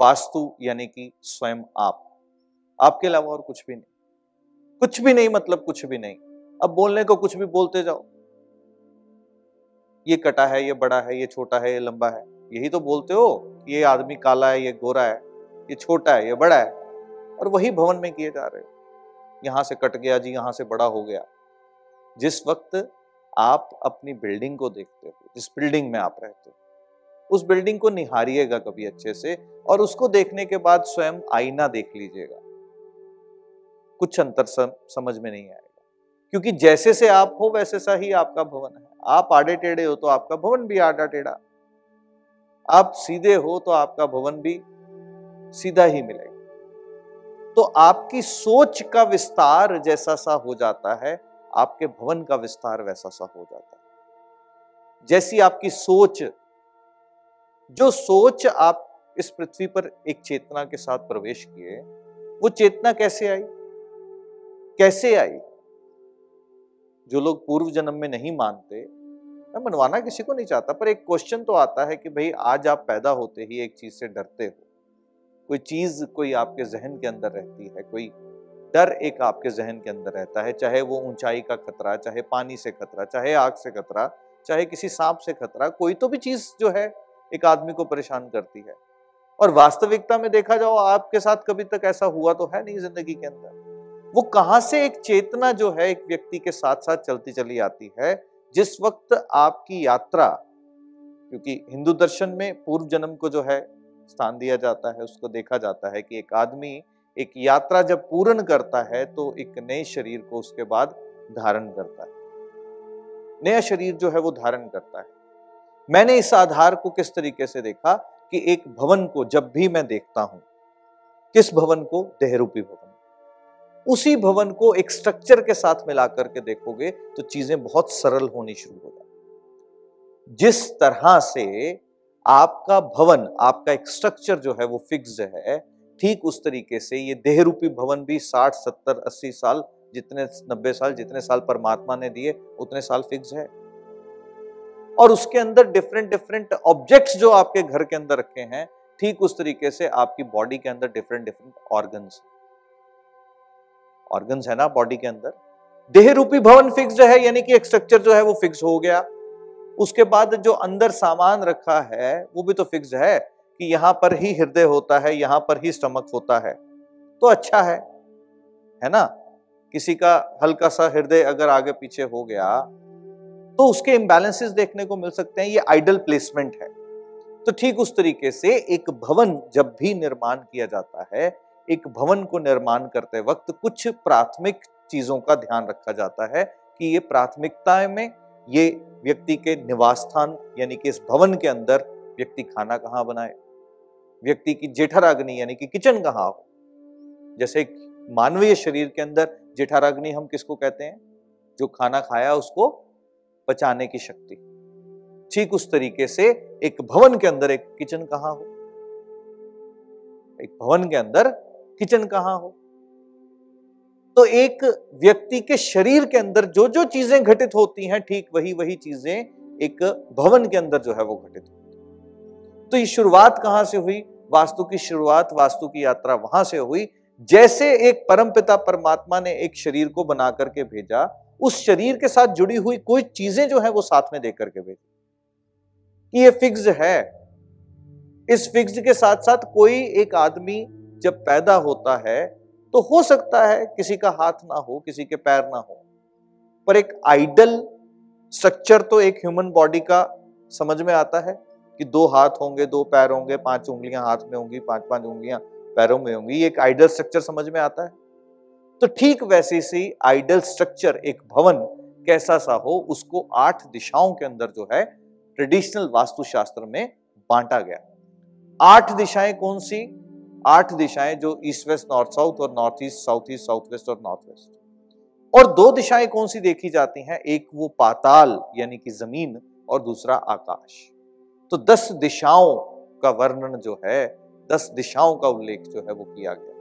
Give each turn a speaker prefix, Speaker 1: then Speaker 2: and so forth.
Speaker 1: वास्तु यानी कि स्वयं आप। आपके अलावा और कुछ भी नहीं। कुछ भी नहीं मतलब कुछ भी नहीं। अब बोलने को कुछ भी बोलते जाओ। ये कटा है, ये बड़ा है, ये छोटा है, ये लंबा है। यही तो बोलते हो ये आदमी काला है, ये गोरा है, ये छोटा है, ये बड़ा है और वही भवन में किए जा रहे हो। यहाँ से कट गया जी, यहाँ से बड़ा हो गया। जिस वक्त आप अपनी बिल्डिंग को देखते हो, जिस बिल्डिंग में आप रहते हो उस बिल्डिंग को निहारिएगा कभी अच्छे से और उसको देखने के बाद स्वयं आईना देख लीजिएगा। कुछ अंतर समझ में नहीं आएगा। क्योंकि जैसे से आप हो, वैसे सा ही आपका भवन है। आप आड़े टेढ़े हो तो आपका भवन भी आड़ा टेढ़ा। आप सीधे हो तो आपका भवन भी सीधा ही मिलेगा। तो आपकी सोच का विस्तार जैसा सा हो जाता है, आपके भवन का विस्तार वैसा सा हो जाता है। जैसी आपकी सोच जो सोच आप इस पृथ्वी पर एक चेतना के साथ प्रवेश किए, वो चेतना कैसे आई? कैसे आई? जो लोग पूर्व जन्म में नहीं मानते, मैं मनवाना किसी को नहीं चाहता, पर एक क्वेश्चन तो आता है कि भाई, आज आप पैदा होते ही एक चीज़ से डरते हो। कोई चीज़ कोई आपके जहन के अंदर रहती है, कोई डर एक आपके जहन के अंदर रहता है, चाहे वो ऊंचाई का खतरा, चाहे पानी से खतरा, चाहे आग से खतरा, चाहे किसी सांप से खतरा, कोई तो भी चीज़ जो है एक आदमी को परेशान करती है। और वास्तविकता में देखा जाओ, आपके साथ कभी तक ऐसा हुआ तो है नहीं ज़िंदगी के अंदर। वो कहाँ से एक चेतना जो है एक व्यक्ति के साथ साथ चलती चली आती है, जिस वक्त आपकी यात्रा, क्योंकि हिंदू दर्शन में पूर्व जन्म को जो है स्थान दिया जाता है, उसको देखा जाता है कि एक आदमी एक यात्रा जब पूर्ण करता है तो एक नए शरीर को उसके बाद धारण करता है। नया शरीर जो है वो धारण करता है। मैंने इस आधार को किस तरीके से देखा कि एक भवन को जब भी मैं देखता हूँ, किस भवन को? देहरूपी भवन। उसी भवन को एक स्ट्रक्चर के साथ मिला करके देखोगे तो चीज़ें बहुत सरल होनी शुरू हो जाती जिस तरह से आपका भवन, आपका एक स्ट्रक्चर जो है वो फिक्स है, ठीक उस तरीके से ये देहरूपी भवन भी साठ, सत्तर, अस्सी साल, जितने, नब्बे साल, जितने साल परमात्मा ने दिए, उतने साल फिक्स है। और उसके अंदर डिफरेंट डिफरेंट ऑब्जेक्ट्स जो आपके घर के अंदर रखे हैं, ठीक उस तरीके से आपकी बॉडी के अंदर डिफरेंट डिफरेंट ऑर्गन्स ऑर्गन्स है ना बॉडी के अंदर? देह रूपी भवन फिक्स्ड है, यानी कि एक स्ट्रक्चर जो है वो फिक्स हो गया। उसके बाद जो अंदर सामान रखा है, वो भी तो फिक्स है, कि यहाँ पर ही हृदय होता है, यहाँ पर ही स्टमक होता है। तो अच्छा है। है ना? किसी का हल्का सा हृदय अगर आगे पीछे हो गया तो उसके इम्बैलेंसेस देखने को मिल सकते हैं, ये आइडल प्लेसमेंट है। तो ठीक उस तरीके से एक भवन जब भी निर्माण किया जाता है, एक भवन को निर्माण करते वक्त कुछ प्राथमिक चीज़ों का ध्यान रखा जाता है कि ये प्राथमिकता में ये व्यक्ति के निवास स्थान यानी कि इस भवन के अंदर व्यक्ति खाना कहाँ बनाए? व्यक्ति की जेठराग्नि, यानी कि किचन कहाँ हो? जैसे मानवीय शरीर के अंदर जेठाराग्नि हम किसको कहते हैं? जो खाना खाया उसको पचाने की शक्ति। ठीक उस तरीके से एक भवन के अंदर एक किचन कहाँ हो? एक भवन के अंदर किचन कहाँ हो? तो एक व्यक्ति के शरीर के अंदर जो जो चीज़ें घटित होती हैं, ठीक वही वही चीज़ें एक भवन के अंदर जो है वो घटित होती तो ये शुरुआत कहाँ से हुई? वास्तु की शुरुआत, वास्तु की यात्रा वहाँ से हुई। जैसे एक परमपिता परमात्मा ने एक शरीर को बना करके भेजा उस शरीर के साथ जुड़ी हुई कोई चीज़ें जो है वो साथ में देकर के भेजी। कि ये फिक्स है। इस फिक्स के साथ साथ कोई एक आदमी जब पैदा होता है तो हो सकता है किसी का हाथ ना हो, किसी के पैर ना हो। पर एक आइडल स्ट्रक्चर तो एक ह्यूमन बॉडी का समझ में आता है कि दो हाथ होंगे, दो पैर होंगे, पाँच उंगलियाँ हाथ में होंगी पाँच पाँच उंगलियाँ पैरों में होंगी। एक आइडल स्ट्रक्चर समझ में आता है। तो ठीक वैसे से आइडल स्ट्रक्चर एक भवन कैसा सा हो, उसको आठ दिशाओं के अंदर जो है, ट्रेडिशनल वास्तुशास्त्र में बांटा गया। आठ दिशाएँ कौन सी? आठ दिशाएँ जो ईस्ट, वेस्ट, नॉर्थ, साउथ और north east, south east, south west और नॉर्थ वेस्ट। और दो दिशाएँ कौन सी देखी जाती हैं? एक वो पाताल, यानी कि ज़मीन, और दूसरा आकाश। तो दस दिशाओं का वर्णन जो है, दस दिशाओं का उल्लेख जो है वो किया गया।